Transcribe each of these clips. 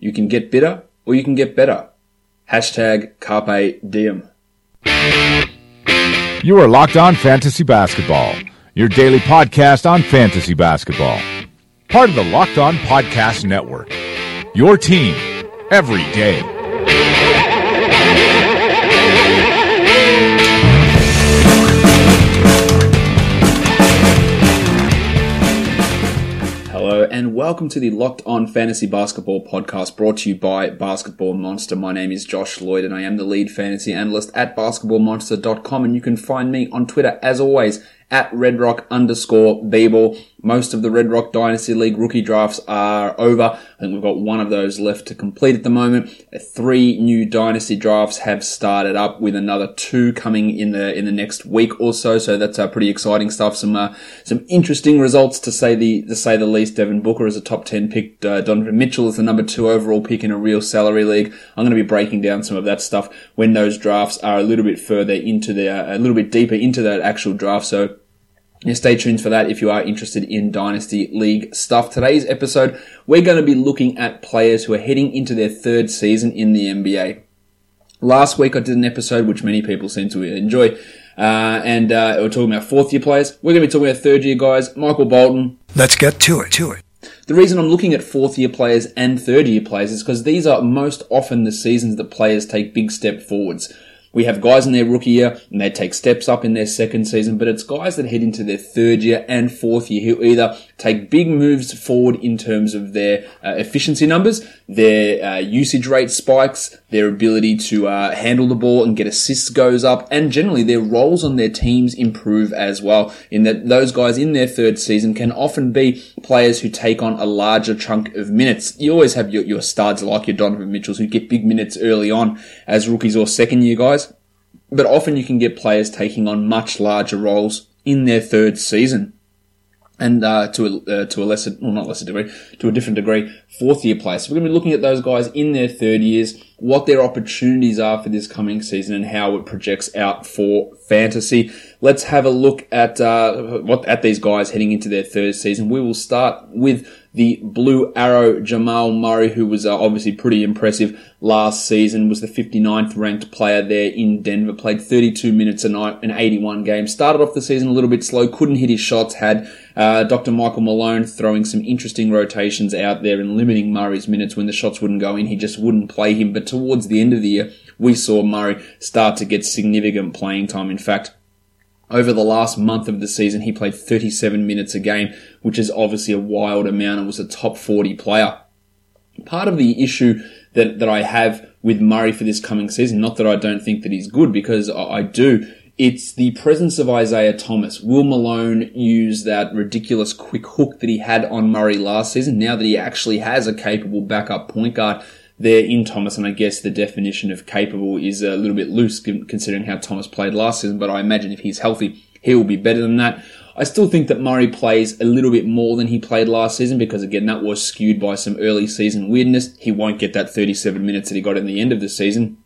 You can get bitter or you can get better. Hashtag Carpe Diem. You are Locked On Fantasy Basketball, your daily podcast on fantasy basketball. Part of the Locked On Podcast Network. Your team every day. And welcome to the Locked On Fantasy Basketball podcast brought to you by Basketball Monster. My name is Josh Lloyd and I am the lead fantasy analyst at basketballmonster.com and you can find me on Twitter as always at redrock underscore bball. Most of the Red Rock Dynasty League rookie drafts are over. I think we've got one of those left to complete at the moment. Three new Dynasty drafts have started up with another two coming in the, in the next week or so. So that's uh, pretty exciting stuff. Some, uh, some interesting results to say the, to say the least. Devin Booker is a top 10 pick. Uh, Donovan Mitchell is the number two overall pick in a real salary league. I'm going to be breaking down some of that stuff when those drafts are a little bit further into the, uh, a little bit deeper into that actual draft. So yeah, stay tuned for that if you are interested in Dynasty League stuff. Today's episode, we're going to be looking at players who are heading into their third season in the NBA. Last week I did an episode which many people seem to enjoy, uh, and uh, we're talking about fourth year players. We're going to be talking about third year guys. Michael Bolton. Let's get to it. To it. The reason I'm looking at fourth year players and third year players is because these are most often the seasons that players take big step forwards. We have guys in their rookie year and they take steps up in their second season, but it's guys that head into their third year and fourth year who either take big moves forward in terms of their uh, efficiency numbers, their uh, usage rate spikes, their ability to uh, handle the ball and get assists goes up, and generally their roles on their teams improve as well. In that those guys in their third season can often be players who take on a larger chunk of minutes. You always have your, your studs like your Donovan Mitchells who get big minutes early on as rookies or second year guys but often you can get players taking on much larger roles in their third season. And uh, to a uh, to a lesser, well, not lesser degree, to a different degree, fourth year players. So we're going to be looking at those guys in their third years, what their opportunities are for this coming season, and how it projects out for fantasy. Let's have a look at uh, what at these guys heading into their third season. We will start with the Blue Arrow Jamal Murray, who was uh, obviously pretty impressive last season, was the 59th ranked player there in Denver, played 32 minutes a night in 81 games. Started off the season a little bit slow, couldn't hit his shots, had uh, Dr. Michael Malone throwing some interesting rotations out there and limiting Murray's minutes when the shots wouldn't go in. He just wouldn't play him. But towards the end of the year, we saw Murray start to get significant playing time. In fact, over the last month of the season, he played 37 minutes a game, which is obviously a wild amount and was a top 40 player. Part of the issue that, that I have with Murray for this coming season, not that I don't think that he's good, because I, I do, it's the presence of Isaiah Thomas. Will Malone use that ridiculous quick hook that he had on Murray last season now that he actually has a capable backup point guard there in Thomas, and I guess the definition of capable is a little bit loose considering how Thomas played last season, but I imagine if he's healthy, he will be better than that. I still think that Murray plays a little bit more than he played last season because again, that was skewed by some early season weirdness. He won't get that 37 minutes that he got in the end of the season.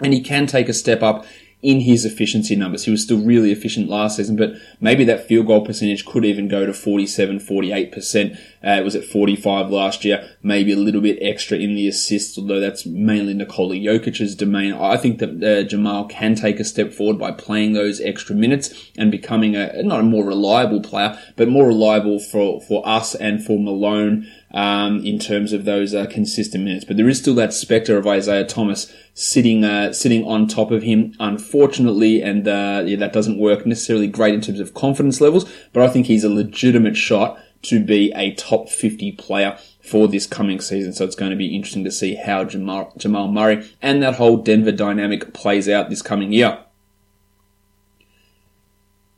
And he can take a step up in his efficiency numbers. He was still really efficient last season, but maybe that field goal percentage could even go to 47, 48%. Uh, it was at 45 last year, maybe a little bit extra in the assists, although that's mainly Nikola Jokic's domain. I think that uh, Jamal can take a step forward by playing those extra minutes and becoming a, not a more reliable player, but more reliable for, for us and for Malone um, in terms of those uh, consistent minutes. But there is still that specter of Isaiah Thomas sitting uh, sitting on top of him, unfortunately, and uh, yeah, that doesn't work necessarily great in terms of confidence levels. But I think he's a legitimate shot to be a top 50 player for this coming season. So it's going to be interesting to see how Jamal, Jamal Murray and that whole Denver dynamic plays out this coming year.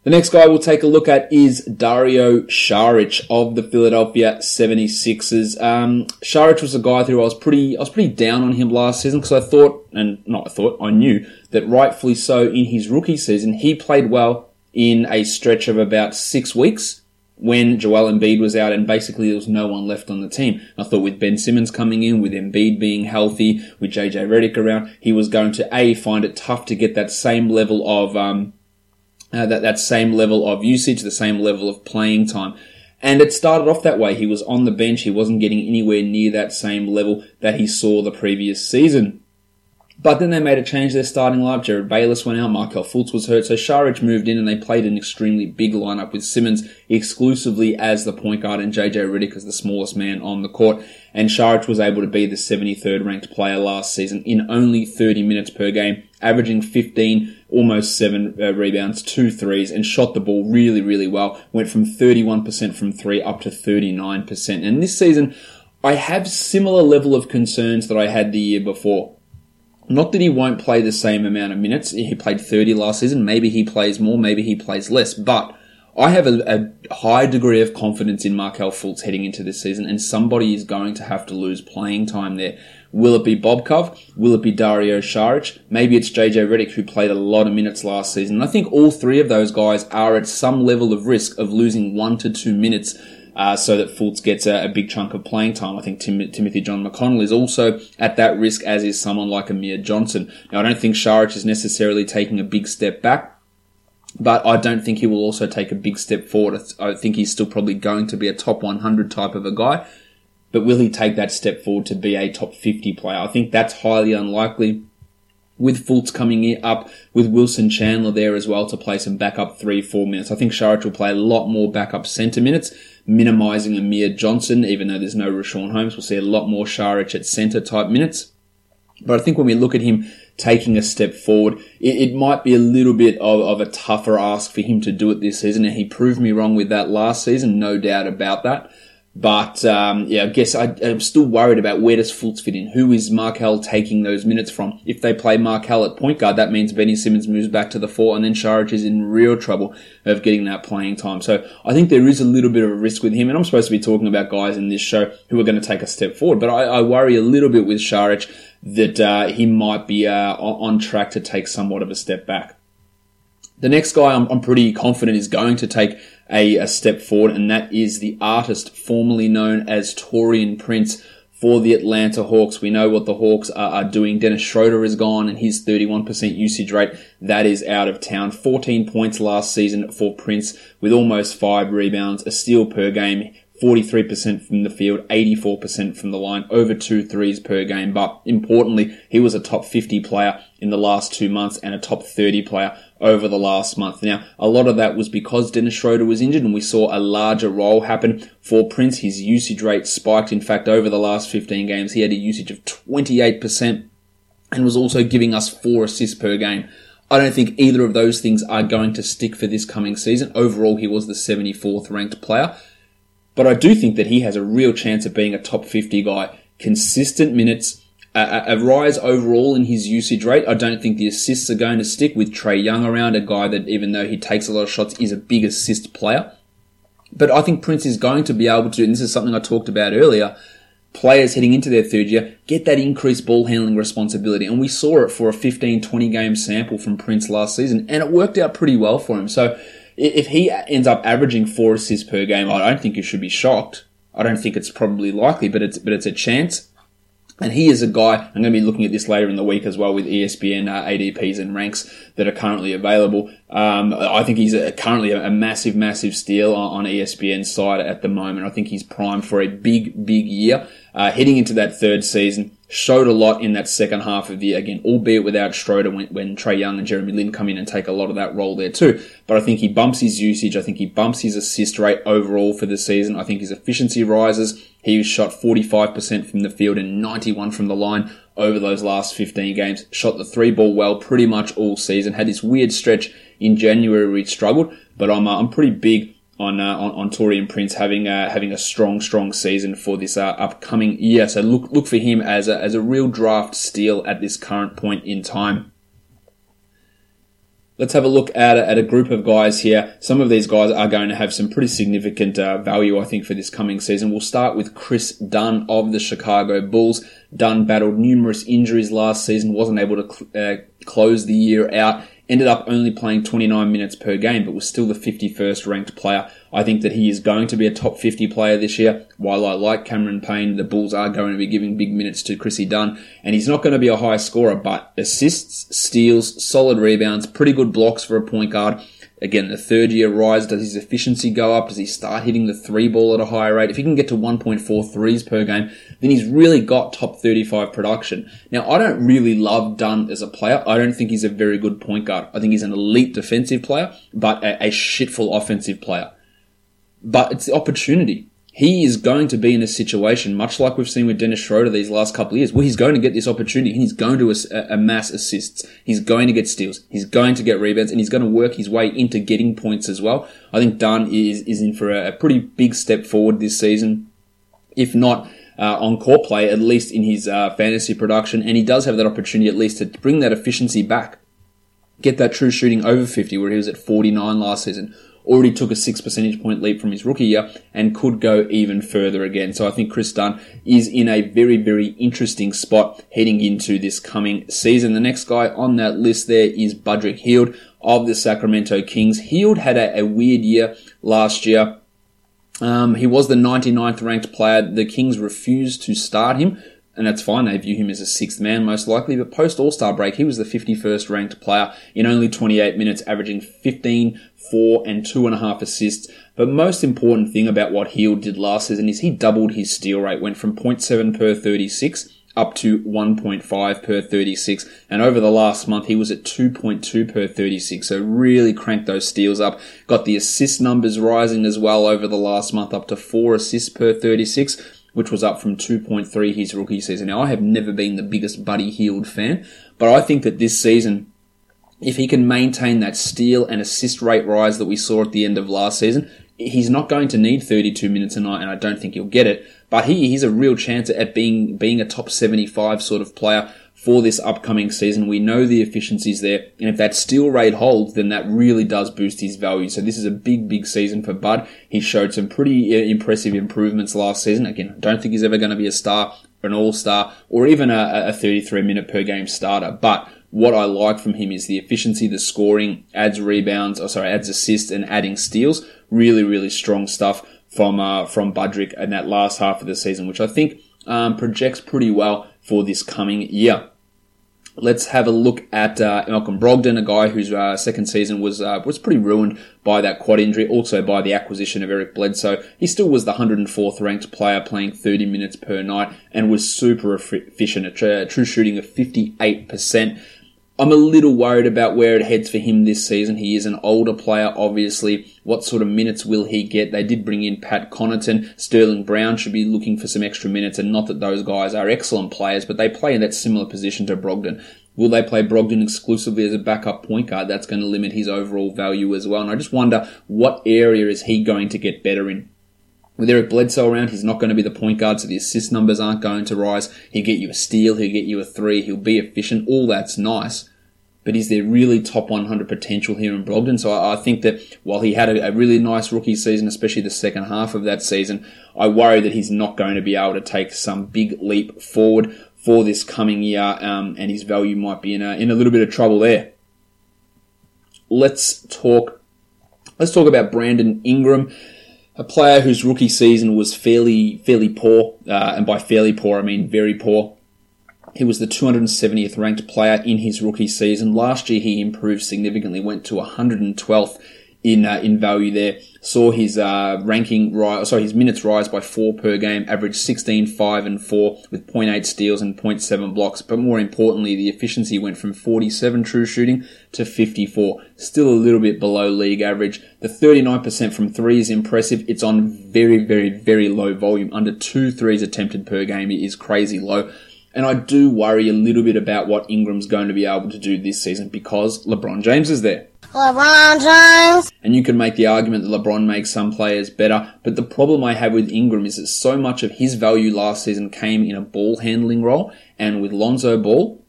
The next guy we'll take a look at is Dario Saric of the Philadelphia 76ers. Um, Saric was a guy who I was pretty, I was pretty down on him last season because I thought, and not I thought, I knew that rightfully so in his rookie season, he played well in a stretch of about six weeks when Joel Embiid was out and basically there was no one left on the team. I thought with Ben Simmons coming in, with Embiid being healthy, with JJ Redick around, he was going to A, find it tough to get that same level of, um, uh, that, that same level of usage, the same level of playing time. And it started off that way. He was on the bench. He wasn't getting anywhere near that same level that he saw the previous season. But then they made a change to their starting lineup. Jerryd Bayless went out, Markelle Fultz was hurt, so Šarić moved in and they played an extremely big lineup with Simmons exclusively as the point guard and JJ Redick as the smallest man on the court. And Šarić was able to be the 73rd ranked player last season in only 30 minutes per game, averaging 15, almost 7 uh, rebounds, 2 threes, and shot the ball really, really well. Went from 31% from 3 up to 39%. And this season, I have similar level of concerns that I had the year before. Not that he won't play the same amount of minutes. He played 30 last season. Maybe he plays more, maybe he plays less. But I have a, a high degree of confidence in Markelle Fultz heading into this season, and somebody is going to have to lose playing time there. Will it be Bobkov? Will it be Dario Šarić? Maybe it's JJ Redick who played a lot of minutes last season. I think all three of those guys are at some level of risk of losing one to two minutes uh, so that Fultz gets a, a, big chunk of playing time. I think Tim, Timothy John McConnell is also at that risk, as is someone like Amir Johnson. Now, I don't think Šarić is necessarily taking a big step back, but I don't think he will also take a big step forward. I think he's still probably going to be a top 100 type of a guy. But will he take that step forward to be a top 50 player? I think that's highly unlikely with Fultz coming up, with Wilson Chandler there as well to play some backup three, four minutes. I think Šarić will play a lot more backup centre minutes, minimising Amir Johnson, even though there's no Richaun Holmes. We'll see a lot more Šarić at centre type minutes. But I think when we look at him taking a step forward, it, it might be a little bit of, of a tougher ask for him to do it this season. And he proved me wrong with that last season, no doubt about that. But um, yeah, I guess I, am still worried about where does Fultz fit in. Who is Markelle taking those minutes from? If they play Markelle at point guard, that means Benny Simmons moves back to the four, and then Šarić is in real trouble of getting that playing time. So I think there is a little bit of a risk with him, and I'm supposed to be talking about guys in this show who are going to take a step forward. But I, I worry a little bit with Šarić that uh, he might be uh, on track to take somewhat of a step back. The next guy I'm, I'm pretty confident is going to take a, a step forward, and that is the artist formerly known as Taurean Prince for the Atlanta Hawks. We know what the Hawks are, are, doing. Dennis Schroeder is gone and his 31% usage rate, that is out of town. 14 points last season for Prince with almost five rebounds, a steal per game. 43% from the field, 84% from the line, over two threes per game. But importantly, he was a top 50 player in the last two months and a top 30 player over the last month. Now, a lot of that was because Dennis Schroeder was injured and we saw a larger role happen for Prince. His usage rate spiked. In fact, over the last 15 games, he had a usage of 28% and was also giving us four assists per game. I don't think either of those things are going to stick for this coming season. Overall, he was the 74th ranked player. But I do think that he has a real chance of being a top 50 guy. Consistent minutes, a, a, rise overall in his usage rate. I don't think the assists are going to stick with Trae Young around, a guy that even though he takes a lot of shots is a big assist player. But I think Prince is going to be able to, and this is something I talked about earlier, players heading into their third year get that increased ball handling responsibility. And we saw it for a 15, 20 game sample from Prince last season, and it worked out pretty well for him. So if he ends up averaging four assists per game, I don't think you should be shocked. I don't think it's probably likely, but it's but it's a chance. And he is a guy, I'm going to be looking at this later in the week as well with ESPN uh, ADPs and ranks that are currently available. Um, I think he's a, currently a, massive, massive steal on, on ESPN's side at the moment. I think he's primed for a big, big year. Uh, heading into that third season, showed a lot in that second half of the year, again, albeit without Schroeder when, when Trae Young and Jeremy Lin come in and take a lot of that role there too. But I think he bumps his usage. I think he bumps his assist rate overall for the season. I think his efficiency rises. He shot 45% from the field and 91 from the line over those last 15 games. Shot the three ball well pretty much all season. Had this weird stretch in January where he struggled, but I'm, uh, I'm pretty big on, uh, on, on Taurean Prince having, uh, having a strong, strong season for this, uh, upcoming year. So look, look for him as a, as a real draft steal at this current point in time. Let's have a look at a, at a group of guys here. Some of these guys are going to have some pretty significant uh, value, I think, for this coming season. We'll start with Kris Dunn of the Chicago Bulls. Dunn battled numerous injuries last season, wasn't able to cl- uh, close the year out ended up only playing 29 minutes per game, but was still the 51st ranked player. I think that he is going to be a top 50 player this year. While I like Cameron Payne, the Bulls are going to be giving big minutes to Chrissy Dunn, and he's not going to be a high scorer, but assists, steals, solid rebounds, pretty good blocks for a point guard. Again, the third year rise, does his efficiency go up? Does he start hitting the three ball at a higher rate? If he can get to 1.4 threes per game, then he's really got top 35 production. Now, I don't really love Dunn as a player. I don't think he's a very good point guard. I think he's an elite defensive player, but a, a shitful offensive player. But it's the opportunity he is going to be in a situation, much like we've seen with Dennis Schroeder these last couple of years, where he's going to get this opportunity he's going to amass assists. He's going to get steals. He's going to get rebounds and he's going to work his way into getting points as well. I think Dunn is, is in for a pretty big step forward this season. If not, uh, on court play, at least in his uh, fantasy production, and he does have that opportunity at least to bring that efficiency back, get that true shooting over 50, where he was at 49 last season, already took a six percentage point leap from his rookie year and could go even further again. So I think Kris Dunn is in a very, very interesting spot heading into this coming season. The next guy on that list there is Budrick Hield of the Sacramento Kings. Hield had a, a weird year last year. Um, he was the 99th ranked player. The Kings refused to start him and that's fine. They view him as a sixth man most likely. But post All Star break, he was the 51st ranked player in only 28 minutes, averaging 15, four and two and a half assists. But most important thing about what Hield did last season is he doubled his steal rate, went from 0.7 per 36 up to 1.5 per 36. And over the last month, he was at 2.2 per 36. So really cranked those steals up. Got the assist numbers rising as well over the last month up to four assists per 36 which was up from 2.3 his rookie season. Now, I have never been the biggest Buddy Hield fan, but I think that this season if he can maintain that steal and assist rate rise that we saw at the end of last season, he's not going to need 32 minutes a night, and I don't think he'll get it. But he, he's a real chance at being being a top 75 sort of player for this upcoming season. We know the efficiencies there, and if that steal rate holds, then that really does boost his value. So this is a big, big season for Bud. He showed some pretty uh, impressive improvements last season. Again, I don't think he's ever going to be a star, an all-star, or even a, a 33 minute per game starter, but what I like from him is the efficiency, the scoring, adds rebounds, or sorry, adds assists and adding steals. Really, really strong stuff from uh, from Budrick in that last half of the season, which I think um, projects pretty well for this coming year. Let's have a look at uh, Malcolm Brogdon, a guy whose uh, second season was uh, was pretty ruined by that quad injury, also by the acquisition of Eric Bledsoe. He still was the 104th ranked player, playing 30 minutes per night, and was super efficient, a true shooting of 58%. I'm a little worried about where it heads for him this season. He is an older player, obviously. What sort of minutes will he get? They did bring in Pat Connaughton. Sterling Brown should be looking for some extra minutes, and not that those guys are excellent players, but they play in that similar position to Brogdon. Will they play Brogdon exclusively as a backup point guard? That's going to limit his overall value as well. And I just wonder what area is he going to get better in? With Eric Bledsoe around, he's not going to be the point guard, so the assist numbers aren't going to rise. He'll get you a steal, he'll get you a three, he'll be efficient. All that's nice. But is there really top 100 potential here in Brogdon? So I, I think that while he had a, a, really nice rookie season, especially the second half of that season, I worry that he's not going to be able to take some big leap forward for this coming year, um, and his value might be in a, in a little bit of trouble there. Let's talk. Let's talk about Brandon Ingram a player whose rookie season was fairly fairly poor, uh, and by fairly poor I mean very poor. He was the 270th ranked player in his rookie season. Last year he improved significantly, went to 112th in uh, in value there. Saw his uh, ranking rise, sorry, his minutes rise by four per game, averaged 16, 5 and 4 with 0.8 steals and 0.7 blocks. But more importantly, the efficiency went from 47 true shooting to 54. Still a little bit below league average. The 39% from three is impressive. It's on very, very, very low volume. Under two threes attempted per game it is crazy low. And I do worry a little bit about what Ingram's going to be able to do this season because LeBron James is there. LeBron James. And you can make the argument that LeBron makes some players better, but the problem I have with Ingram is that so much of his value last season came in a ball handling role, and with Lonzo Ball,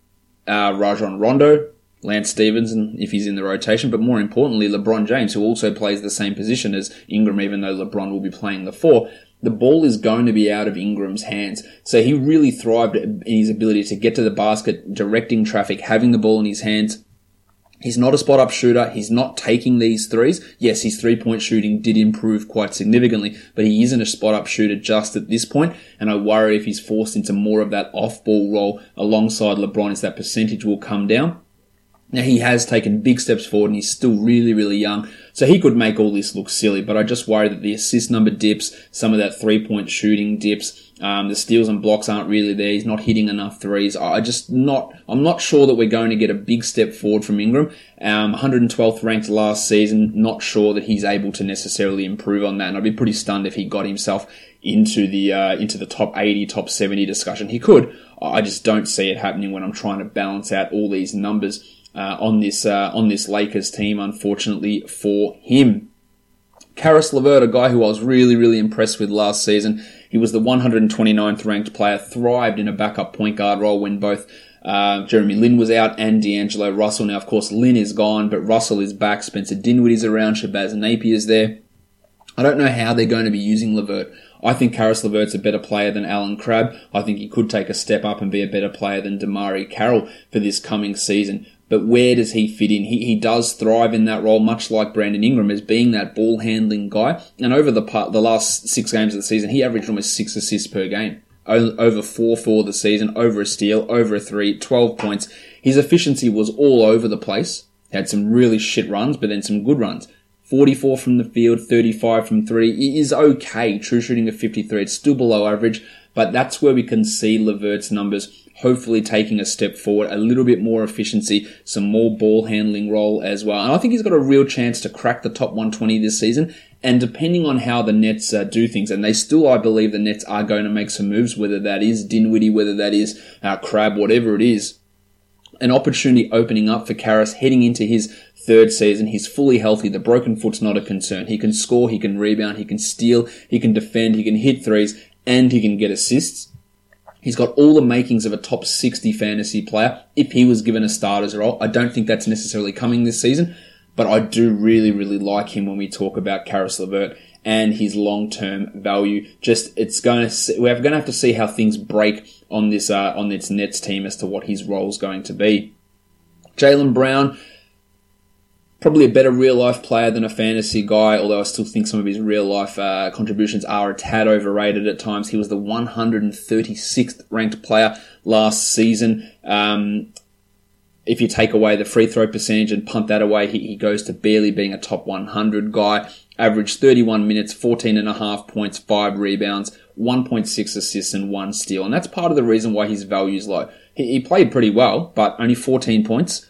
uh, Rajon Rondo, Lance Stephenson, if he's in the rotation, but more importantly, LeBron James, who also plays the same position as Ingram, even though LeBron will be playing the four, the ball is going to be out of Ingram's hands. So he really thrived in his ability to get to the basket, directing traffic, having the ball in his hands. He's not a spot up shooter. He's not taking these threes. Yes, his three point shooting did improve quite significantly, but he isn't a spot up shooter just at this point. And I worry if he's forced into more of that off ball role alongside LeBron, is that percentage will come down. Now he has taken big steps forward and he's still really, really young. So he could make all this look silly, but I just worry that the assist number dips, some of that three point shooting dips, um, the steals and blocks aren't really there. He's not hitting enough threes. I just not, I'm not sure that we're going to get a big step forward from Ingram. Um, 112th ranked last season. Not sure that he's able to necessarily improve on that. And I'd be pretty stunned if he got himself into the, uh, into the top 80, top 70 discussion. He could. I just don't see it happening when I'm trying to balance out all these numbers uh, on this uh, on this Lakers team. Unfortunately for him, Caris LeVert, a guy who I was really really impressed with last season. He was the 129th ranked player, thrived in a backup point guard role when both uh, Jeremy Lin was out and D'Angelo Russell. Now, of course, Lin is gone, but Russell is back. Spencer Dinwiddie's around. Shabazz Napier's there. I don't know how they're going to be using LeVert. I think Caris LeVert's a better player than Allen Crabbe. I think he could take a step up and be a better player than DeMarre Carroll for this coming season. But where does he fit in? He, he does thrive in that role, much like Brandon Ingram, as being that ball handling guy. And over the part, the last six games of the season, he averaged almost six assists per game. over four for the season, over a steal, over a three, 12 points. His efficiency was all over the place. Had some really shit runs, but then some good runs. 44 from the field, 35 from three. It is okay. True shooting of 53. It's still below average, but that's where we can see LeVert's numbers hopefully taking a step forward, a little bit more efficiency, some more ball handling role as well. And I think he's got a real chance to crack the top 120 this season. And depending on how the Nets uh, do things, and they still, I believe, the Nets are going to make some moves, whether that is Dinwiddie, whether that is uh, Crabbe, whatever it is. An opportunity opening up for Caris heading into his third season. He's fully healthy. The broken foot's not a concern. He can score, he can rebound, he can steal, he can defend, he can hit threes, and he can get assists. He's got all the makings of a top 60 fantasy player if he was given a starter's role. I don't think that's necessarily coming this season, but I do really, really like him when we talk about Caris LeVert and his long-term value. Just it's going to we're going to have to see how things break on this uh, on this Nets team as to what his role is going to be. Jaylen Brown, probably a better real life player than a fantasy guy, although I still think some of his real life uh, contributions are a tad overrated at times. He was the 136th ranked player last season. Um, if you take away the free throw percentage and punt that away, he, he goes to barely being a top 100 guy. Averaged 31 minutes, 14 and a half points, 5 rebounds, 1.6 assists and 1 steal. And that's part of the reason why his value is low. He, he played pretty well, but only 14 points,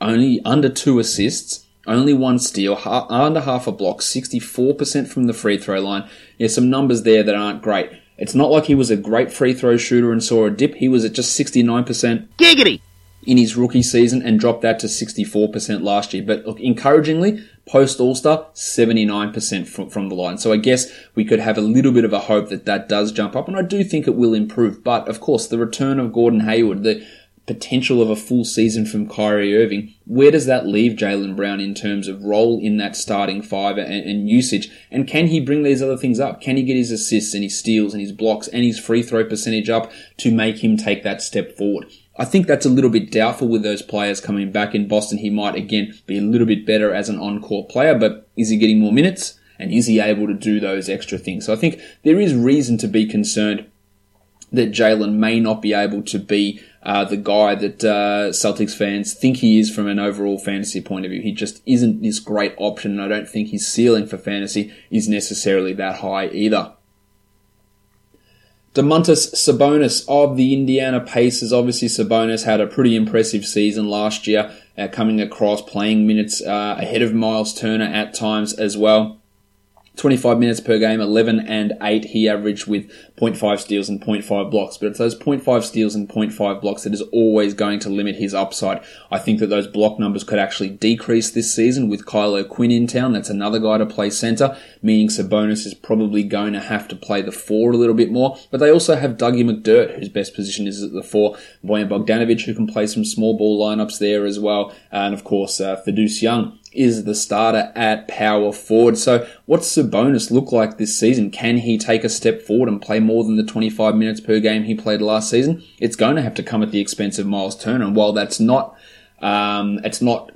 only under 2 assists, only one steal, under half a block, 64% from the free throw line. There's some numbers there that aren't great. It's not like he was a great free throw shooter and saw a dip. He was at just 69%. Giggity! In his rookie season and dropped that to 64% last year. But look, encouragingly, post All Star, 79% from, from the line. So I guess we could have a little bit of a hope that that does jump up, and I do think it will improve. But of course, the return of Gordon Hayward, the potential of a full season from Kyrie Irving, where does that leave Jaylen Brown in terms of role in that starting five and, and, usage? And can he bring these other things up? Can he get his assists and his steals and his blocks and his free throw percentage up to make him take that step forward? I think that's a little bit doubtful with those players coming back in Boston. He might again be a little bit better as an on-court player, but is he getting more minutes? And is he able to do those extra things? So I think there is reason to be concerned that Jaylen may not be able to be uh, the guy that uh, Celtics fans think he is from an overall fantasy point of view. He just isn't this great option, and I don't think his ceiling for fantasy is necessarily that high either. Domantas Sabonis of the Indiana Pacers. Obviously, Sabonis had a pretty impressive season last year, uh, coming across playing minutes uh, ahead of Miles Turner at times as well. 25 minutes per game, 11 and 8 he averaged with 0.5 steals and 0.5 blocks. But it's those 0.5 steals and 0.5 blocks that is always going to limit his upside. I think that those block numbers could actually decrease this season with Kyle O'Quinn in town. That's another guy to play center, meaning Sabonis is probably going to have to play the four a little bit more. But they also have Dougie McDirt, whose best position is at the four. Bojan Bogdanovic, who can play some small ball lineups there as well. And of course, uh, Young is the starter at power forward. So what's Sabonis look like this season? Can he take a step forward and play more than the 25 minutes per game he played last season? It's going to have to come at the expense of Miles Turner. And while that's not, um, it's not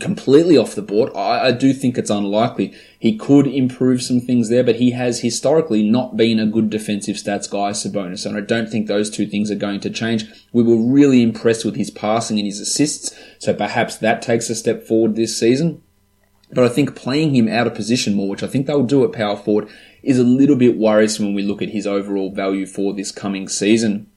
completely off the board. I, I, do think it's unlikely. He could improve some things there, but he has historically not been a good defensive stats guy, Sabonis, and I don't think those two things are going to change. We were really impressed with his passing and his assists, so perhaps that takes a step forward this season. But I think playing him out of position more, which I think they'll do at power forward, is a little bit worrisome when we look at his overall value for this coming season.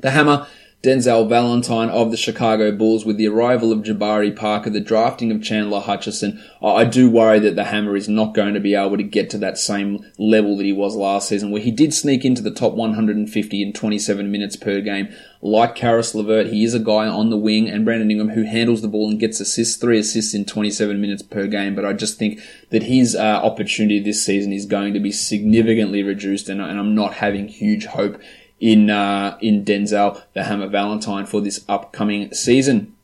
The hammer Denzel Valentine of the Chicago Bulls with the arrival of Jabari Parker, the drafting of Chandler Hutchison. I do worry that the Hammer is not going to be able to get to that same level that he was last season, where he did sneak into the top 150 in 27 minutes per game. Like Caris LeVert, he is a guy on the wing, and Brandon Ingram who handles the ball and gets assists, three assists in 27 minutes per game. But I just think that his uh, opportunity this season is going to be significantly reduced, and, and I'm not having huge hope in uh, in Denzel the Hammer Valentine for this upcoming season.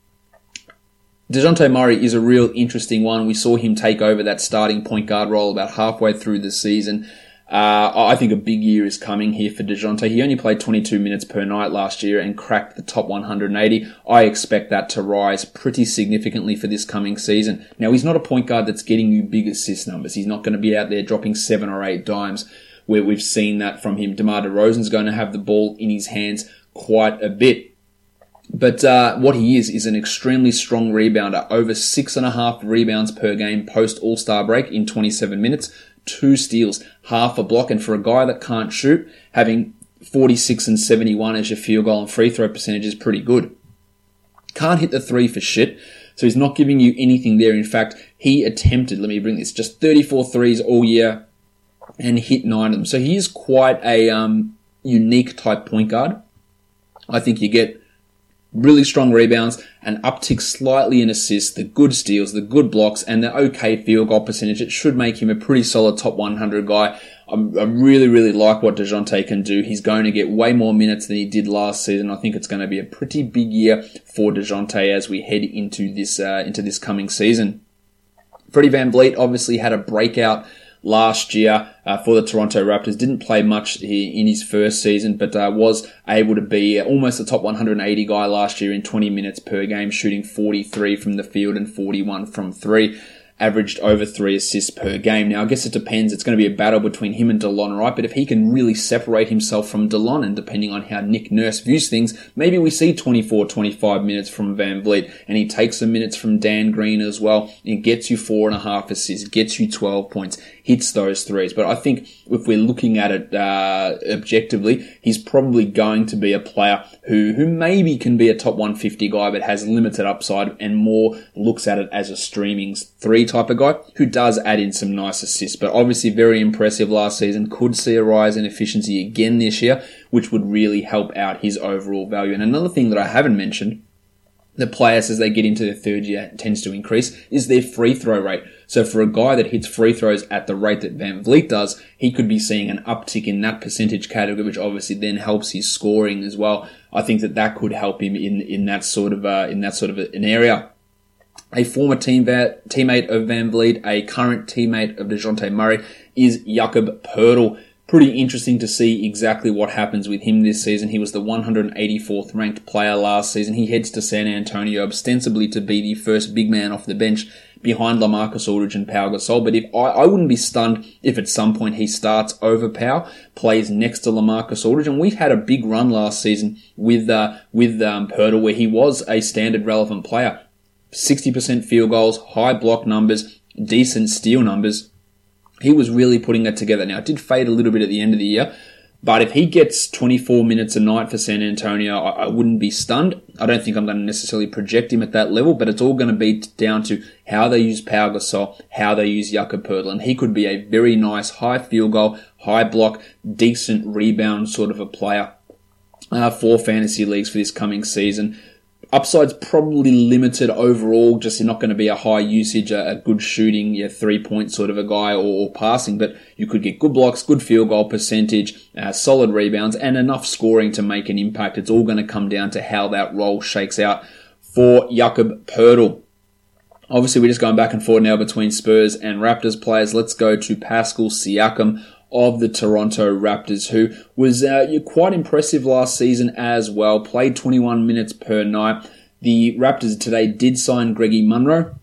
Dejounte Murray is a real interesting one. We saw him take over that starting point guard role about halfway through the season. Uh, I think a big year is coming here for DeJounte. He only played 22 minutes per night last year and cracked the top 180. I expect that to rise pretty significantly for this coming season. Now, he's not a point guard that's getting you big assist numbers. He's not going to be out there dropping seven or eight dimes where we've seen that from him. DeMar DeRozan's going to have the ball in his hands quite a bit. But uh, what he is is an extremely strong rebounder. Over six and a half rebounds per game post All Star break in 27 minutes, two steals, half a block, and for a guy that can't shoot, having 46 and 71 as your field goal and free throw percentage is pretty good. Can't hit the three for shit. So he's not giving you anything there. In fact, he attempted, let me bring this, just 34 threes all year, and hit nine of them. So he is quite a um, unique type point guard. I think you get really strong rebounds, and uptick slightly in assists, the good steals, the good blocks, and the okay field goal percentage. It should make him a pretty solid top 100 guy. I really, really like what DeJounte can do. He's going to get way more minutes than he did last season. I think it's going to be a pretty big year for DeJounte as we head into this, uh, into this coming season. Freddie VanVleet obviously had a breakout last year uh, for the Toronto Raptors. Didn't play much in his first season, but uh, was able to be almost a top 180 guy last year in 20 minutes per game, shooting 43 from the field and 41 from three averaged over three assists per game. Now, I guess it depends. It's going to be a battle between him and DeLon, right? But if he can really separate himself from DeLon, and depending on how Nick Nurse views things, maybe we see 24, 25 minutes from VanVleet, and he takes some minutes from Dan Green as well, and gets you four and a half assists, gets you 12 points, hits those threes. But I think if we're looking at it uh, objectively, he's probably going to be a player who who maybe can be a top 150 guy, but has limited upside and more looks at it as a streaming three type of guy who does add in some nice assists. But obviously, very impressive last season. Could see a rise in efficiency again this year, which would really help out his overall value. And another thing that I haven't mentioned the players as they get into their third year tends to increase is their free throw rate. So for a guy that hits free throws at the rate that VanVleet does, he could be seeing an uptick in that percentage category, which obviously then helps his scoring as well. I think that that could help him in, in that sort of, uh, in that sort of an area. A former team teammate of VanVleet, a current teammate of DeJounte Murray is Jakob Poeltl pretty interesting to see exactly what happens with him this season. He was the 184th ranked player last season. He heads to San Antonio ostensibly to be the first big man off the bench behind LaMarcus Aldridge and Pau Gasol. But if I, I wouldn't be stunned if at some point he starts over Pau, plays next to LaMarcus Aldridge, and we've had a big run last season with uh, with um, Poeltl where he was a standard relevant player. 60% field goals, high block numbers, decent steal numbers he was really putting that together. Now, it did fade a little bit at the end of the year, but if he gets 24 minutes a night for San Antonio, I, I wouldn't be stunned. I don't think I'm going to necessarily project him at that level, but it's all going to be down to how they use Pau Gasol, how they use Jakob and he could be a very nice high field goal, high block, decent rebound sort of a player uh, for fantasy leagues for this coming season. Upside's probably limited overall, just you're not going to be a high usage, a, a good shooting, yeah, three point sort of a guy or, or, passing, but you could get good blocks, good field goal percentage, uh, solid rebounds, and enough scoring to make an impact. It's all going to come down to how that role shakes out for Jakob Poeltl. Obviously, we're just going back and forth now between Spurs and Raptors players. Let's go to Pascal Siakam of the Toronto Raptors, who was uh, quite impressive last season as well. Played 21 minutes per night. The Raptors today did sign Greggy Monroe.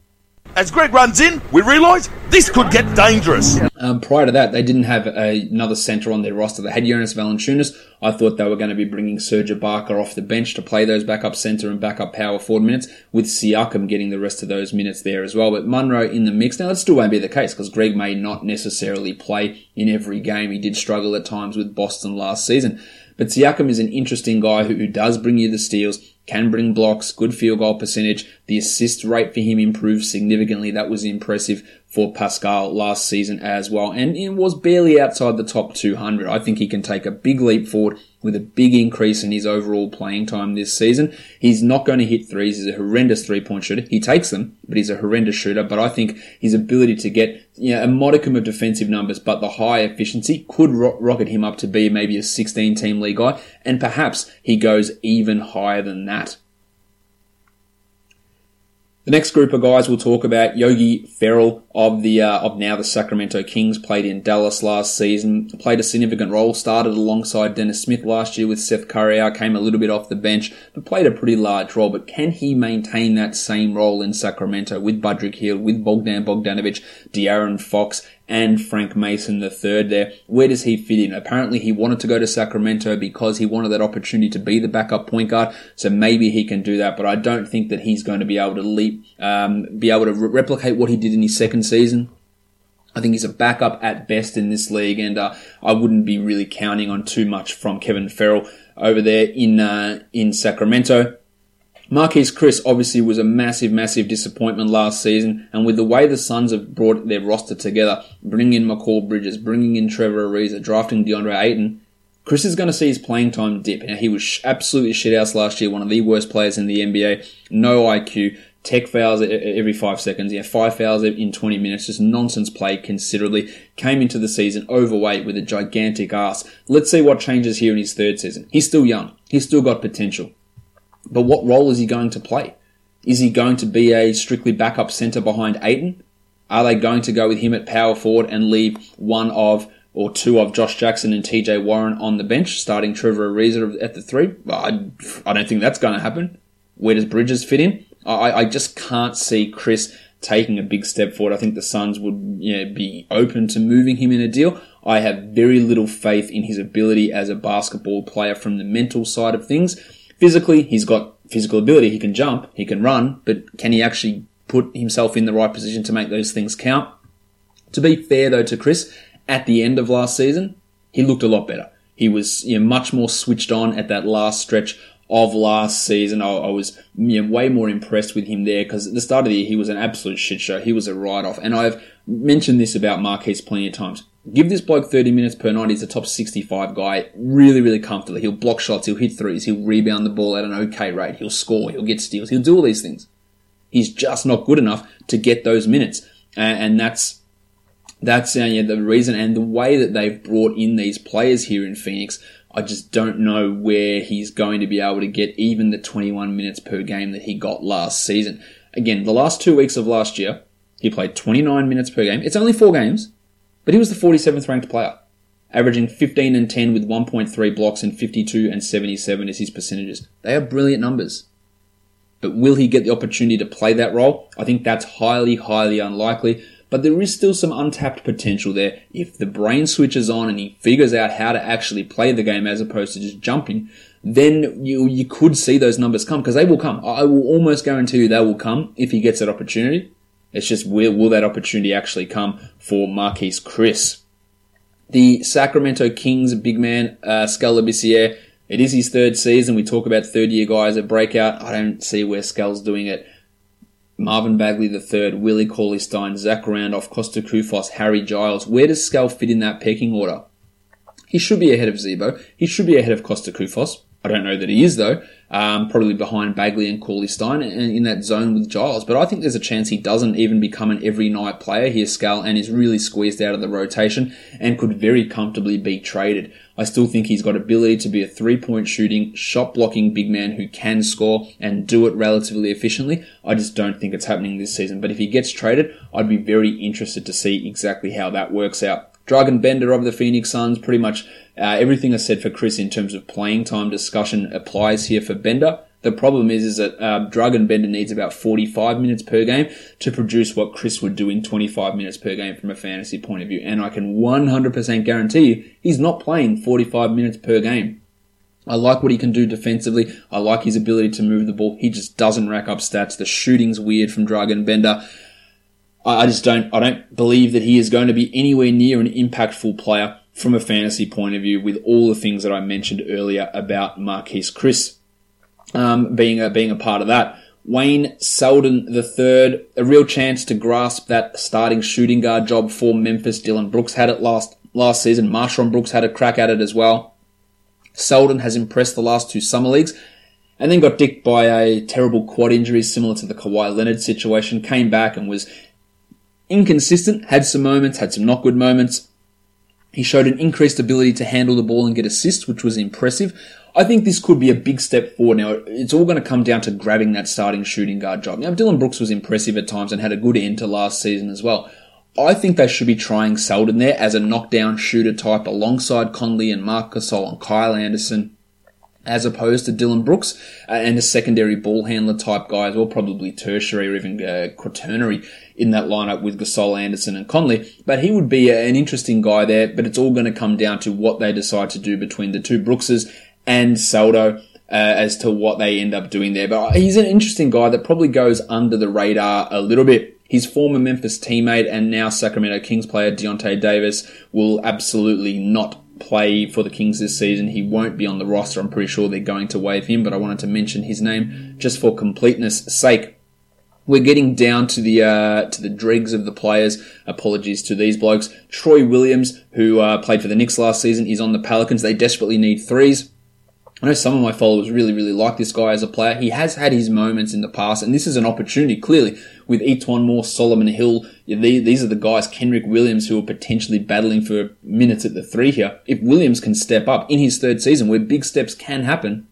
As Greg runs in, we realise this could get dangerous. Um, prior to that, they didn't have a, another centre on their roster. They had Jonas Valanciunas. I thought they were going to be bringing Serge Ibaka off the bench to play those backup centre and backup power forward minutes, with Siakam getting the rest of those minutes there as well. But Monroe in the mix. Now, that still won't be the case because Greg may not necessarily play in every game. He did struggle at times with Boston last season. But Siakam is an interesting guy who, who does bring you the steals can bring blocks, good field goal percentage. The assist rate for him improved significantly. That was impressive for Pascal last season as well. And it was barely outside the top 200. I think he can take a big leap forward with a big increase in his overall playing time this season. He's not going to hit threes. He's a horrendous three point shooter. He takes them, but he's a horrendous shooter. But I think his ability to get you know, a modicum of defensive numbers, but the high efficiency could ro- rocket him up to be maybe a 16 team league guy. And perhaps he goes even higher than that. The next group of guys we'll talk about, Yogi Ferrell of the uh, of now the Sacramento Kings, played in Dallas last season, played a significant role, started alongside Dennis Smith last year with Seth Curry, came a little bit off the bench, but played a pretty large role. But can he maintain that same role in Sacramento with Budrick Hield, with Bogdan Bogdanovic, De'Aaron Fox, and Frank Mason the third there. Where does he fit in? Apparently he wanted to go to Sacramento because he wanted that opportunity to be the backup point guard. So maybe he can do that, but I don't think that he's going to be able to leap, um, be able to re- replicate what he did in his second season. I think he's a backup at best in this league, and uh, I wouldn't be really counting on too much from Kevin Ferrell over there in uh, in Sacramento. Marquese Chriss obviously was a massive, massive disappointment last season, and with the way the Suns have brought their roster together, bringing in Mikal Bridges, bringing in Trevor Ariza, drafting DeAndre Ayton, Chriss is going to see his playing time dip. Now, he was absolutely shithouse last year, one of the worst players in the NBA, no IQ, tech fouls every five seconds, yeah, five fouls in 20 minutes, just nonsense play considerably. Came into the season overweight with a gigantic ass. Let's see what changes here in his third season. He's still young. He's still got potential. But what role is he going to play? Is he going to be a strictly backup centre behind Ayton? Are they going to go with him at power forward and leave one of or two of Josh Jackson and TJ Warren on the bench, starting Trevor Ariza at the three? I, I don't think that's going to happen. Where does Bridges fit in? I, I just can't see Chriss taking a big step forward. I think the Suns would you know, be open to moving him in a deal. I have very little faith in his ability as a basketball player from the mental side of things. Physically, he's got physical ability. He can jump, he can run, but can he actually put himself in the right position to make those things count? To be fair though to Chriss, at the end of last season, he looked a lot better. He was you know, much more switched on at that last stretch of last season. I, I was you know, way more impressed with him there because at the start of the year he was an absolute shit show. He was a write off, and I've mentioned this about Marquese plenty of times. Give this bloke 30 minutes per night. He's a top 65 guy, really, really comfortably. He'll block shots, he'll hit threes, he'll rebound the ball at an okay rate, he'll score, he'll get steals, he'll do all these things. He's just not good enough to get those minutes, and, and that's that's uh, yeah, the reason and the way that they've brought in these players here in Phoenix. I just don't know where he's going to be able to get even the 21 minutes per game that he got last season. Again, the last two weeks of last year, he played 29 minutes per game. It's only four games, but he was the 47th ranked player, averaging 15 and 10 with 1.3 blocks and 52 and 77 as his percentages. They are brilliant numbers. But will he get the opportunity to play that role? I think that's highly, highly unlikely. But there is still some untapped potential there. If the brain switches on and he figures out how to actually play the game as opposed to just jumping, then you you could see those numbers come because they will come. I will almost guarantee you they will come if he gets that opportunity. It's just will, will that opportunity actually come for Marquese Chriss? The Sacramento Kings big man, uh, Skal Labissiere, it is his third season. We talk about third year guys at breakout. I don't see where Skal's doing it. Marvin Bagley III, Willie Cauley Stein, Zach Randolph, Kosta Koufos, Harry Giles. Where does Skal fit in that pecking order? He should be ahead of Z-Bo. He should be ahead of Kosta Koufos. I don't know that he is though. Um, probably behind Bagley and Cauley Stein and in that zone with Giles. But I think there's a chance he doesn't even become an every night player here, Skal, and is really squeezed out of the rotation and could very comfortably be traded. I still think he's got ability to be a three point shooting, shot blocking big man who can score and do it relatively efficiently. I just don't think it's happening this season. But if he gets traded, I'd be very interested to see exactly how that works out. Dragan Bender of the Phoenix Suns, pretty much uh, everything I said for Chriss in terms of playing time discussion applies here for Bender. The problem is, is that uh, Dragan Bender needs about 45 minutes per game to produce what Chriss would do in 25 minutes per game from a fantasy point of view. And I can 100% guarantee you, he's not playing 45 minutes per game. I like what he can do defensively. I like his ability to move the ball. He just doesn't rack up stats. The shooting's weird from Dragan Bender. I just don't, I don't believe that he is going to be anywhere near an impactful player from a fantasy point of view with all the things that I mentioned earlier about Marquese Chriss um, being a, being a part of that. Wayne Selden the third, a real chance to grasp that starting shooting guard job for Memphis. Dillon Brooks had it last last season. MarShon Brooks had a crack at it as well. Selden has impressed the last two summer leagues, and then got dicked by a terrible quad injury similar to the Kawhi Leonard situation. Came back and was inconsistent. Had some moments, had some not good moments. He showed an increased ability to handle the ball and get assists, which was impressive. I think this could be a big step forward. Now, it's all going to come down to grabbing that starting shooting guard job. Now, Dillon Brooks was impressive at times and had a good end to last season as well. I think they should be trying Selden there as a knockdown shooter type alongside Conley and Marc Gasol and Kyle Anderson as opposed to Dillon Brooks uh, and a secondary ball handler type guy as well, probably tertiary or even uh, quaternary in that lineup with Gasol, Anderson, and Conley. But he would be an interesting guy there. But it's all going to come down to what they decide to do between the two Brookses and Saldo. Uh, as to what they end up doing there. But he's an interesting guy that probably goes under the radar a little bit. His former Memphis teammate and now Sacramento Kings player Deyonta Davis will absolutely not play for the Kings this season. He won't be on the roster. I'm pretty sure they're going to waive him, but I wanted to mention his name just for completeness sake. We're getting down to the uh, to the dregs of the players. Apologies to these blokes. Troy Williams, who uh, played for the Knicks last season, is on the Pelicans. They desperately need threes. I know some of my followers really, really like this guy as a player. He has had his moments in the past, and this is an opportunity, clearly, with E'Twaun Moore, Solomon Hill. These are the guys, Kenrich Williams, who are potentially battling for minutes at the three here. If Williams can step up in his third season, where big steps can happen,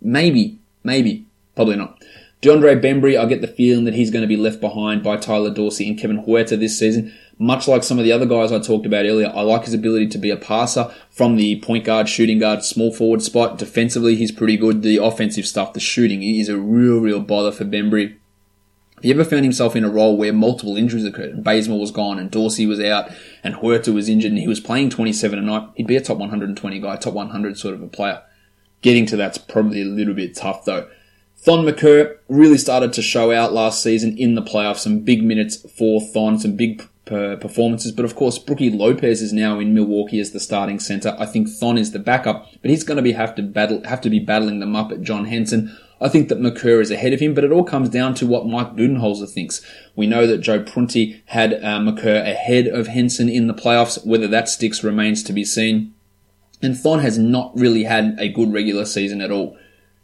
maybe, maybe, probably not. DeAndre Bembry, I get the feeling that he's going to be left behind by Tyler Dorsey and Kevin Huerter this season. Much like some of the other guys I talked about earlier, I like his ability to be a passer from the point guard, shooting guard, small forward spot. Defensively, he's pretty good. The offensive stuff, the shooting, is a real, real bother for Bembry. If he ever found himself in a role where multiple injuries occurred, and Bazemore was gone, and Dorsey was out, and Huerter was injured, and he was playing 27 a night, he'd be a top 120 guy, top 100 sort of a player. Getting to that's probably a little bit tough though. Thon Maker really started to show out last season in the playoffs. Some big minutes for Thon, some big performances. But of course, Brookie Lopez is now in Milwaukee as the starting center. I think Thon is the backup, but he's going to be have to battle have to be battling them up at John Henson. I think that Maker is ahead of him, but it all comes down to what Mike Budenholzer thinks. We know that Joe Prunty had uh, Maker ahead of Henson in the playoffs. Whether that sticks remains to be seen. And Thon has not really had a good regular season at all.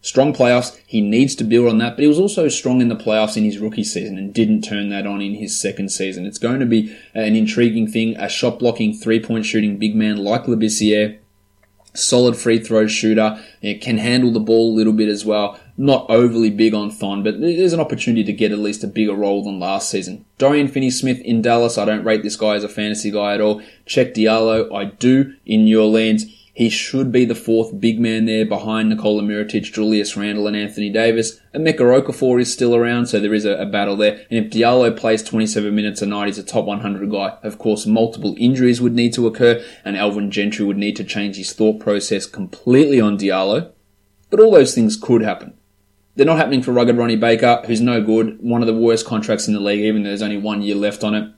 Strong playoffs, he needs to build on that, but he was also strong in the playoffs in his rookie season and didn't turn that on in his second season. It's going to be an intriguing thing, a shot blocking, three point shooting big man like Labissiere, solid free throw shooter, can handle the ball a little bit as well. Not overly big on Thon, but there's an opportunity to get at least a bigger role than last season. Dorian Finney-Smith in Dallas, I don't rate this guy as a fantasy guy at all. Cheick Diallo, I do in New Orleans. He should be the fourth big man there behind Nikola Mirotic, Julius Randle, and Anthony Davis. And Emeka Okafor is still around, so there is a, a, battle there. And if Diallo plays 27 minutes a night, he's a top 100 guy. Of course, multiple injuries would need to occur, and Alvin Gentry would need to change his thought process completely on Diallo. But all those things could happen. They're not happening for rugged Ronnie Baker, who's no good. One of the worst contracts in the league, even though there's only one year left on it.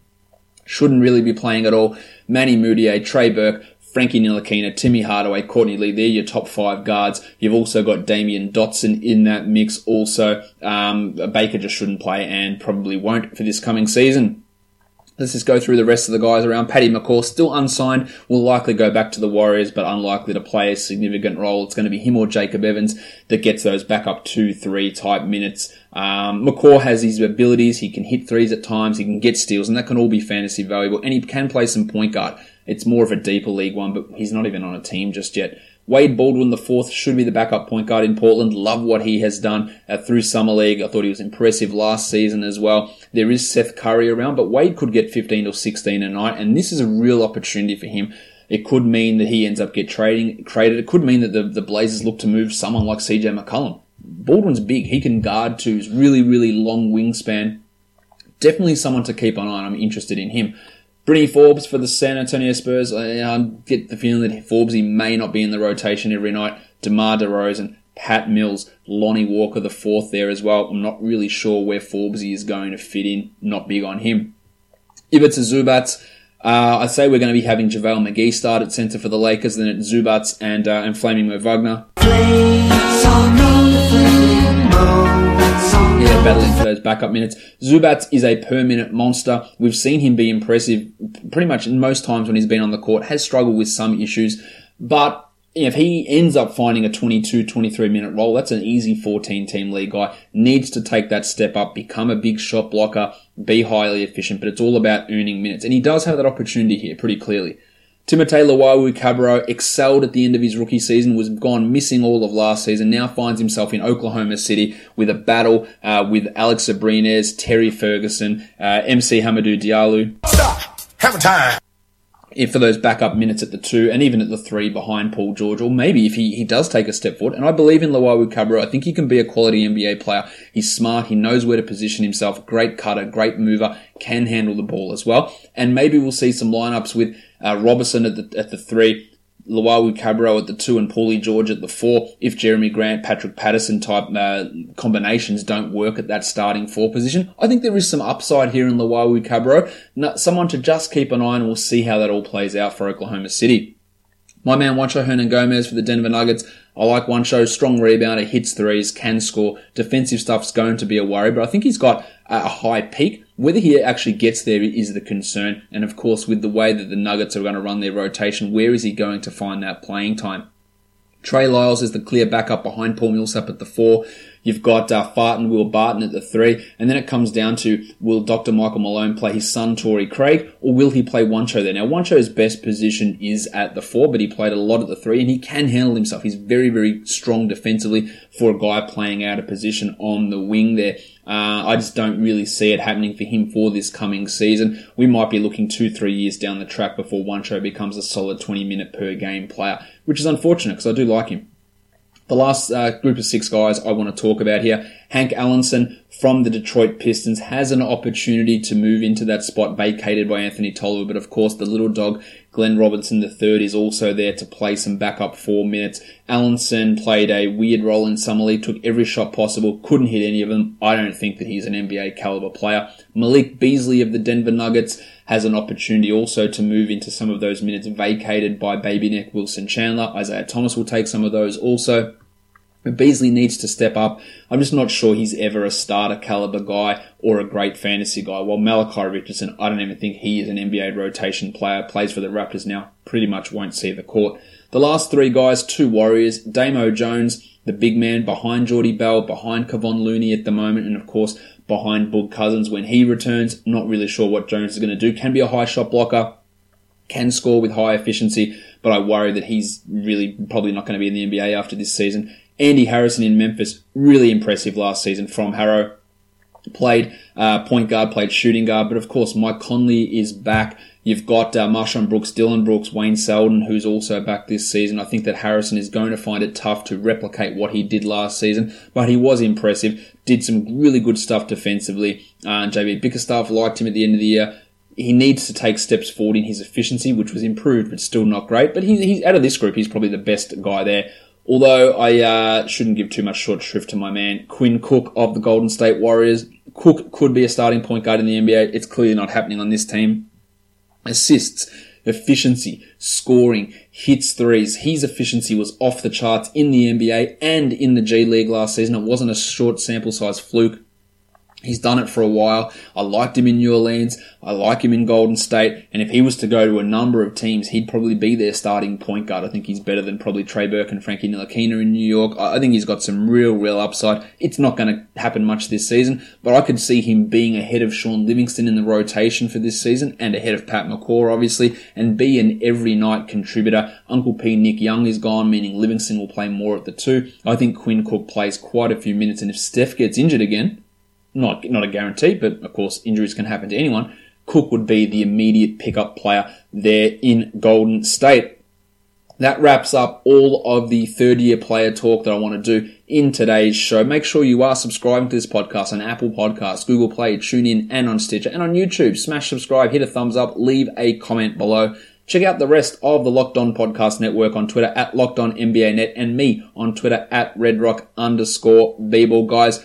Shouldn't really be playing at all. Manny Mudiay, Trey Burke, Frankie Ntilikina, Timmy Hardaway, Courtney Lee, they're your top five guards. You've also got Damyean Dotson in that mix also. Um, Baker just shouldn't play and probably won't for this coming season. Let's just go through the rest of the guys around. Paddy McCaw, still unsigned, will likely go back to the Warriors, but unlikely to play a significant role. It's going to be him or Jacob Evans that gets those backup two, three type minutes. Um, McCaw has his abilities. He can hit threes at times. He can get steals, and that can all be fantasy valuable. And he can play some point guard. It's more of a deeper league one, but he's not even on a team just yet. Wade Baldwin the fourth should be the backup point guard in Portland. Love what he has done uh, through summer league. I thought he was impressive last season as well. There is Seth Curry around, but Wade could get 15 or 16 a night, and this is a real opportunity for him. It could mean that he ends up get trading traded. It could mean that the, the Blazers look to move someone like CJ McCollum. Baldwin's big. He can guard too. Really, really long wingspan. Definitely someone to keep an eye on. I'm interested in him. Brynny Forbes for the San Antonio Spurs. I, I get the feeling that Forbes he may not be in the rotation every night. DeMar DeRozan, Pat Mills, Lonnie Walker the fourth there as well. I'm not really sure where Forbes is going to fit in. Not big on him. Ivica Zubac. Uh, I'd say we're going to be having JaVale McGee start at centre for the Lakers, then it's Zubac and, uh, and Flaming Mo Wagner. Those backup minutes. Zubac is a per minute monster. We've seen him be impressive pretty much most times when he's been on the court, has struggled with some issues, but if he ends up finding a 22, 23 minute role, that's an easy 14 team league guy. Needs to take that step up, become a big shot blocker, be highly efficient, but it's all about earning minutes. And he does have that opportunity here pretty clearly. Timothé Luwawu-Cabarrot excelled at the end of his rookie season, was gone missing all of last season, now finds himself in Oklahoma City with a battle uh, with Alex Abrines, Terry Ferguson, uh, MC Hamidou Diallo. Stop. Have a time. If for those backup minutes at the two and even at the three behind Paul George, or maybe if he, he does take a step forward. And I believe in Luwawu-Cabarrot. I think he can be a quality NBA player. He's smart. He knows where to position himself. Great cutter, great mover, can handle the ball as well. And maybe we'll see some lineups with uh, Robertson at the, at the three, Luwawu-Cabarrot at the two and Paulie George at the four. If Jerami Grant, Patrick Patterson type uh, combinations don't work at that starting four position, I think there is some upside here in Luwawu-Cabarrot. Someone to just keep an eye on. We'll see how that all plays out for Oklahoma City. My man Juancho Hernangomez for the Denver Nuggets. I like Juancho, strong rebounder, hits threes, can score. Defensive stuff's going to be a worry, but I think he's got a high peak. Whether he actually gets there is the concern. And of course, with the way that the Nuggets are going to run their rotation, where is he going to find that playing time? Trey Lyles is the clear backup behind Paul Millsap at the four. You've got uh, Fart and Will Barton at the three, and then it comes down to will Dr. Michael Malone play his son Torrey Craig, or will he play Juancho there? Now Juancho's best position is at the four, but he played a lot at the three, and he can handle himself. He's very, very strong defensively for a guy playing out of position on the wing there. Uh, I just don't really see it happening for him for this coming season. We might be looking two, three years down the track before Juancho becomes a solid 20 minute per game player, which is unfortunate because I do like him. The last uh, group of six guys I want to talk about here, Hank Ellenson from the Detroit Pistons has an opportunity to move into that spot vacated by Anthony Tolliver, but of course the little dog Glenn Robinson III is also there to play some backup four minutes. Ellenson played a weird role in summer league, took every shot possible, couldn't hit any of them. I don't think that he's an NBA caliber player. Malik Beasley of the Denver Nuggets has an opportunity also to move into some of those minutes vacated by baby neck Wilson Chandler. Isaiah Thomas will take some of those also. But Beasley needs to step up. I'm just not sure he's ever a starter caliber guy or a great fantasy guy. While Malachi Richardson, I don't even think he is an NBA rotation player, plays for the Raptors now, pretty much won't see the court. The last three guys, two Warriors, Damo Jones, the big man behind Jordy Bell, behind Kevon Looney at the moment, and of course behind Boog Cousins when he returns. Not really sure what Jones is going to do. Can be a high shot blocker, can score with high efficiency, but I worry that he's really probably not going to be in the NBA after this season. Andy Harrison in Memphis, really impressive last season from Harrow. Played uh, point guard, played shooting guard, but of course Mike Conley is back. You've got uh, MarShon Brooks, Dillon Brooks, Wayne Selden, who's also back this season. I think that Harrison is going to find it tough to replicate what he did last season, but he was impressive. Did some really good stuff defensively. Uh, JB Bickerstaff liked him at the end of the year. He needs to take steps forward in his efficiency, which was improved, but still not great. But he, he's out of this group, he's probably the best guy there. Although I uh, shouldn't give too much short shrift to my man Quinn Cook of the Golden State Warriors. Cook could be a starting point guard in the NBA. It's clearly not happening on this team assists, efficiency, scoring, hits threes. His efficiency was off the charts in the NBA and in the G League last season. It wasn't a short sample size fluke. He's done it for a while. I liked him in New Orleans. I like him in Golden State. And if he was to go to a number of teams, he'd probably be their starting point guard. I think he's better than probably Trey Burke and Frankie Ntilikina in New York. I think he's got some real, real upside. It's not going to happen much this season, but I could see him being ahead of Shaun Livingston in the rotation for this season and ahead of Pat McCaw, obviously, and be an every night contributor. Uncle P Nick Young is gone, meaning Livingston will play more at the two. I think Quinn Cook plays quite a few minutes, and if Steph gets injured again, not not a guarantee, but of course injuries can happen to anyone. Cook would be the immediate pickup player there in Golden State. That wraps up all of the third year player talk that I want to do in today's show. Make sure you are subscribing to this podcast on Apple Podcasts, Google Play, TuneIn, and on Stitcher, and on YouTube. Smash subscribe, hit a thumbs up, leave a comment below. Check out the rest of the Locked On Podcast Network on Twitter at Locked On NBA Net and me on Twitter at Redrock underscore bball. Guys,